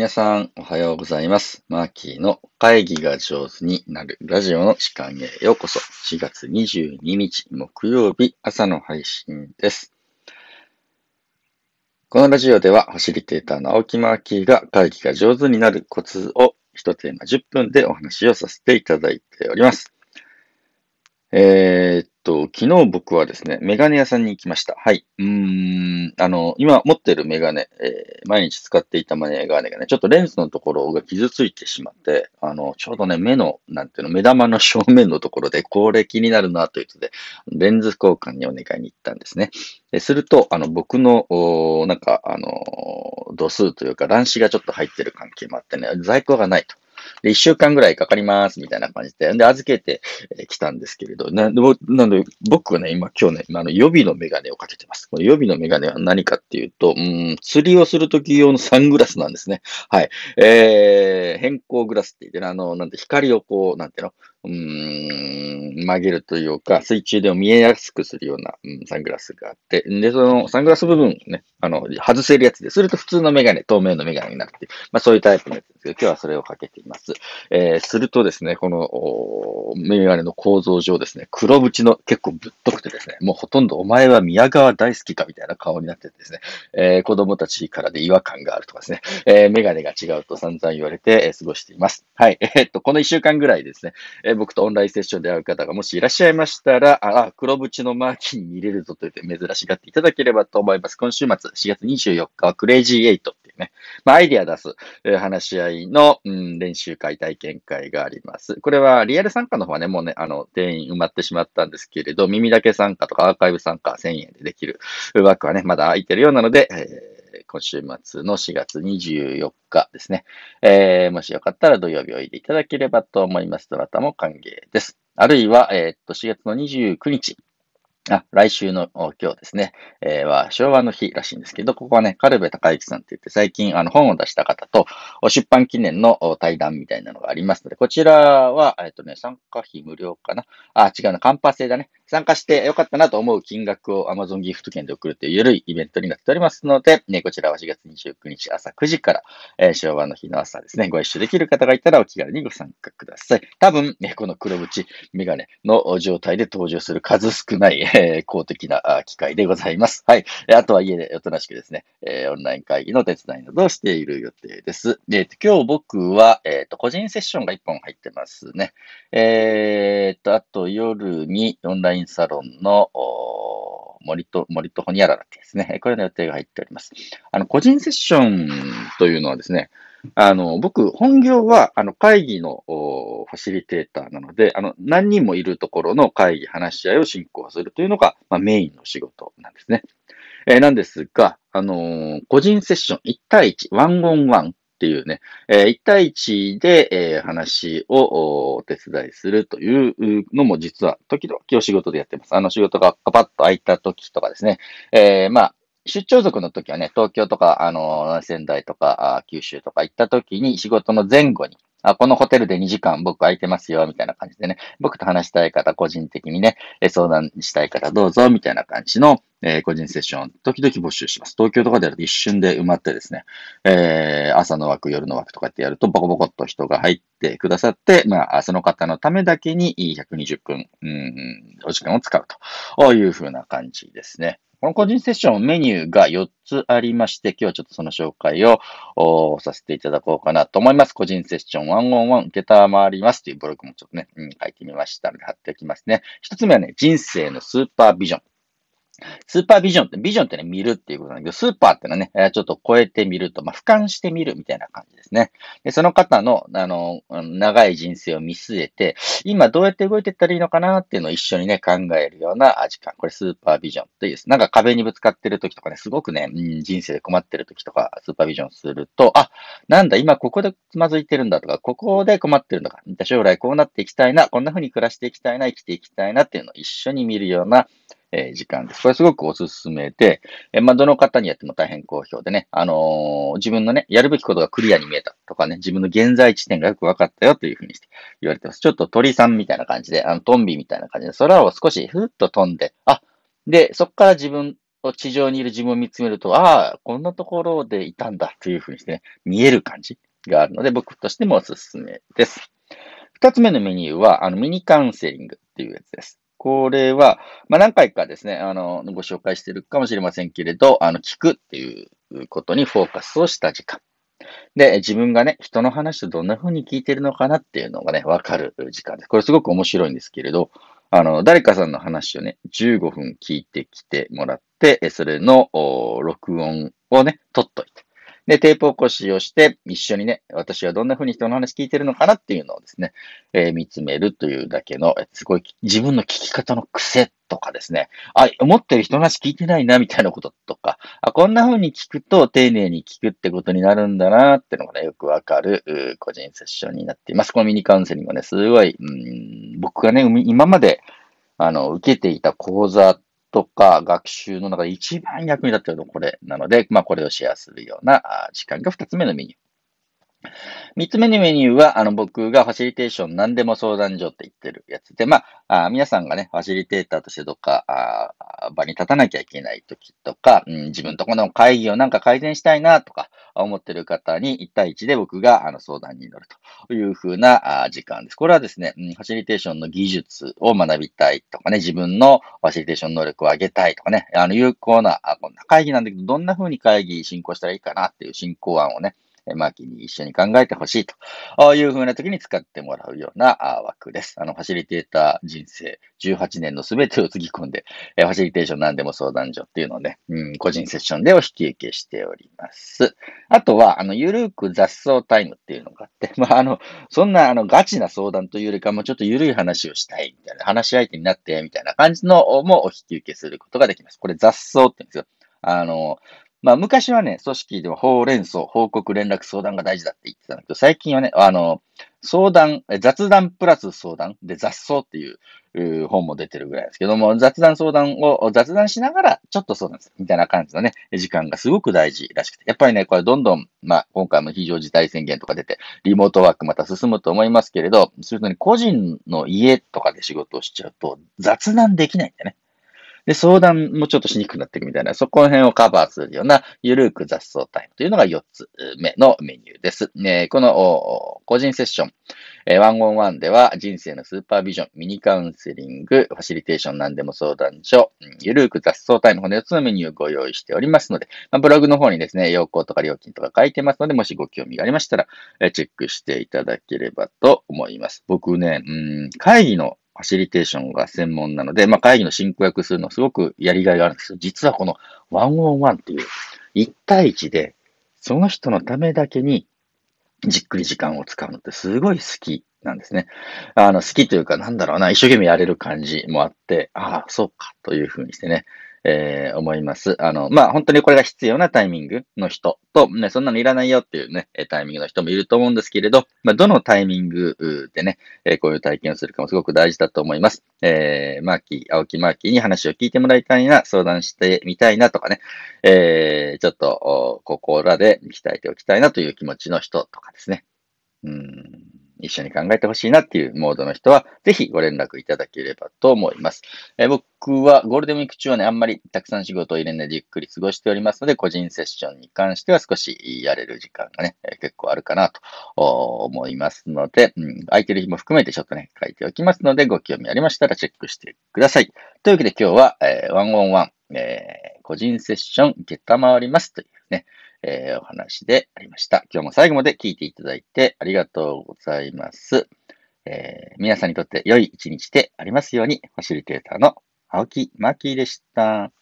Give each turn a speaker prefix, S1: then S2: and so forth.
S1: 皆さん、おはようございます。マーキーの会議が上手になるラジオの時間へようこそ。4月22日木曜日朝の配信です。このラジオでは、ファシリテーターの青木マーキーが会議が上手になるコツを一テーマ10分でお話をさせていただいております。えーっと、昨日僕はですね、メガネ屋さんに行きました。はい。うーん、あの、今持ってるメガネ、えー毎日使っていたメガネがね、ちょっとレンズのところが傷ついてしまって、あの、ちょうどね、目の、なんていうの、目玉の正面のところで、これ気になるなということで、レンズ交換にお願いに行ったんですね。すると、あの、僕の、おなんか、あの、度数というか、乱視がちょっと入ってる関係もあってね、在庫がないと。で、一週間ぐらいかかります、みたいな感じで。で、預けてきたんですけれど、な、でぼなので、僕はね、今、今日ね、今あの予備のメガネをかけてます。この予備のメガネは何かっていうと、うん、釣りをするとき用のサングラスなんですね。はい。えー、変光グラスって言ってね、あの、なんて光をこう、なんていうのうーん、曲げるというか、水中でも見えやすくするような、うん、サングラスがあって、で、そのサングラス部分ね、あの、外せるやつで、すると普通のメガネ、透明のメガネになるっていう、まあそういうタイプのやつですけど、今日はそれをかけています。えー、するとですね、この、メガネの構造上ですね、黒縁の結構ぶっとくてですね、もうほとんどお前は宮川大好きかみたいな顔になっててですね、えー子供たちからで違和感があるとかですね、えーメガネが違うと散々言われて、え過ごしています。はい。えーっと、この一週間ぐらいですね、ー僕とオンラインセッションで会う方がもしいらっしゃいましたら、あ、あ黒縁のマーキーに見れるぞと言って珍しがっていただければと思います。今週末、4月24日はクレイジーエイトっていうね、まあ、アイディア出す、え話し合いの、うん、練習会、体験会があります。これはリアル参加の方はね、もうね、あの、定員埋まってしまったんですけれど、耳だけ参加とかアーカイブ参加1000円でできる枠はね、まだ空いてるようなので、えー今週末の4月24日ですね。えーもしよかったら土曜日おいでいただければと思います。どなたも歓迎です。あるいは、えーっと、4月の29日。あ、来週の今日ですね、えーは昭和の日らしいんですけど、ここはね、カルベ高之さんって言って最近あの本を出した方と出版記念の対談みたいなのがありますので、こちらは、えっとね、参加費無料かな？あ、違うな、カンパ制だね。参加してよかったなと思う金額を Amazon ギフト券で送るという緩いイベントになっておりますので、ね、こちらは4月29日朝9時から、えー昭和の日の朝ですね、ご一緒できる方がいたらお気軽にご参加ください。多分、ね、この黒縁メガネの状態で登場する数少ない、えー公的な機会でございます。はい。あとは家でおとなしくですね、えーオンライン会議の手伝いなどをしている予定です。で、今日僕は、えっ、と、個人セッションが1本入ってますね。えっと、あと夜にオンラインインサロンの、森と、森とホニャララってですね、これの予定が入っております。あの、個人セッションというのはですね、あの、僕、本業は、あの、会議のファシリテーターなので、あの、何人もいるところの会議、話し合いを進行するというのが、まあ、メインの仕事なんですね。えーなんですが、あのー個人セッション1対1、ワンオンワンっていうね、えー1対1で、えー話をお手伝いするというのも実は時々お仕事でやってます。あの仕事がパパッと空いた時とかですね、えーまあ、出張族の時はね、東京とか、あの仙台とか、九州とか行った時に仕事の前後に、あ、このホテルで2時間僕空いてますよ、みたいな感じでね、僕と話したい方、個人的にね、相談したい方どうぞ、みたいな感じの、えー個人セッション、時々募集します。東京とかでやると一瞬で埋まってですね、えー朝の枠、夜の枠とかってやると、ボコボコっと人が入ってくださって、まあ、その方のためだけに120分、うん、お時間を使うというふうな感じですね。この個人セッションメニューが4つありまして、今日はちょっとその紹介をさせていただこうかなと思います。個人セッション111受けたまわりますというブログもちょっとね、うん、書いてみましたので貼っておきますね。1つ目はね、人生のスーパービジョン。スーパービジョンって、ビジョンってね、見るっていうことなんだけど、スーパーってのはね、ちょっと超えてみると、まあ、俯瞰してみるみたいな感じですね。で、その方の、あの、長い人生を見据えて、今どうやって動いていったらいいのかなっていうのを一緒にね、考えるような時間。これスーパービジョンというです。なんか壁にぶつかってる時とかね、すごくね、うん人生で困ってる時とか、スーパービジョンすると、あ、なんだ、今ここでつまずいてるんだとか、ここで困ってるんだか、将来こうなっていきたいな、こんな風に暮らしていきたいな、生きていきたいなっていうのを一緒に見るような、えー時間です。これすごくおすすめで、えーまあ、どの方にやっても大変好評でね、あのー自分のね、やるべきことがクリアに見えたとかね、自分の現在地点がよく分かったよというふうにして言われてます。ちょっと鳥さんみたいな感じで、あの、トンビみたいな感じで、空を少しふっと飛んで、あ、で、そこから自分地上にいる自分を見つめると、ああ、こんなところでいたんだというふうにしてね、見える感じがあるので、僕としてもおすすめです。二つ目のメニューは、あの、ミニカウンセリングっていうやつです。これは、まあ、何回かですね、あの、ご紹介してるかもしれませんけれど、あの、聞くっていうことにフォーカスをした時間。で、自分がね、人の話をどんな風に聞いてるのかなっていうのがね、わかる時間です。これすごく面白いんですけれど、あの、誰かさんの話をね、15分聞いてきてもらって、それの録音をね、取っとい。で、テープ起こしをして、一緒にね、私はどんな風に人の話聞いてるのかなっていうのをですね、えー、見つめるというだけの、すごい自分の聞き方の癖とかですね、あ、思ってる人の話聞いてないな、みたいなこととか、あ、こんな風に聞くと丁寧に聞くってことになるんだな、っていうのがね、よくわかる、個人セッションになっています。このミニカウンセリングはね、すごい、うん、僕がね、今まで、あの、受けていた講座とか学習の中で一番役に立っているのはこれなので、まあこれをシェアするような時間が二つ目のメニュー。三つ目のメニューは、あの、僕がファシリテーション何でも相談所って言ってるやつで、まあ、あ皆さんがね、ファシリテーターとしてどっか、あ場に立たなきゃいけない時とか、うん、自分とこの会議をなんか改善したいなとか、思ってる方に1対1で僕があの相談に乗るというふうな時間です。これはですね、ファシリテーションの技術を学びたいとかね、自分のファシリテーション能力を上げたいとかね、あの有効な、あこんな会議なんだけど、どんな風に会議進行したらいいかなっていう進行案をね、マーキーに一緒に考えてほしいというふうな時に使ってもらうような枠です。あの、ファシリテーター人生18年の全てをつぎ込んで、ファシリテーション何でも相談所っていうのをね、うん、個人セッションでお引き受けしております。あとは、あの、ゆるく雑草タイムっていうのがあって、まあ、あの、そんな、あの、ガチな相談というよりかも、ちょっとゆるい話をしたいみたいな、話し相手になって、みたいな感じのもお引き受けすることができます。これ雑草って言うんですよ。あの、まあ、昔はね、組織ではほうれん草、報告、連絡、相談が大事だって言ってたんだけど、最近はね、あの、相談、雑談プラス相談で雑草っていう本も出てるぐらいですけども、雑談相談を雑談しながらちょっと相談するみたいな感じのね、時間がすごく大事らしくて。やっぱりね、これどんどん、まあ今回も非常事態宣言とか出て、リモートワークまた進むと思いますけれど、するとね、個人の家とかで仕事をしちゃうと雑談できないんだよね。で、相談もちょっとしにくくなっていくみたいな、そこら辺をカバーするような、ゆるく雑草タイムというのが4つ目のメニューです。ね、この個人セッション、えワンオンワンでは人生のスーパービジョン、ミニカウンセリング、ファシリテーション何でも相談所、ゆるく雑草タイムの4つのメニューをご用意しておりますので、まあ、ブログの方にですね、要項とか料金とか書いてますので、もしご興味がありましたら、チェックしていただければと思います。僕ね、うん、会議のファシリテーションが専門なので、まあ、会議の進行役するのすごくやりがいがあるんですけど、実はこのワンオンワンっていう1対1で、その人のためだけにじっくり時間を使うのってすごい好きなんですね。あの、好きというか、なんだろうな、一生懸命やれる感じもあって、ああ、そうか、というふうにしてね、えー、思います。あの、まあ、本当にこれが必要なタイミングの人と、ね、そんなのいらないよっていうね、タイミングの人もいると思うんですけれど、まあ、どのタイミングでね、えー、こういう体験をするかもすごく大事だと思います。えー、マーキー、青木マーキーに話を聞いてもらいたいな、相談してみたいなとかね、えー、ちょっと、ここらで鍛えておきたいなという気持ちの人とかですね。うん一緒に考えてほしいなっていうモードの人は、ぜひご連絡いただければと思います。え、僕はゴールデンウィーク中はね、あんまりたくさん仕事を入れないでゆっくり過ごしておりますので、個人セッションに関しては少しやれる時間がね、え、結構あるかなと思いますので、うん、空いてる日も含めてちょっとね、書いておきますので、ご興味ありましたらチェックしてください。というわけで今日は、えー、ワンオンワン、えー、個人セッション、ゲッタ回りますというね、えー、お話でありました。今日も最後まで聞いていただいてありがとうございます。えー、皆さんにとって良い一日でありますように、ファシリテーターの青木真希でした。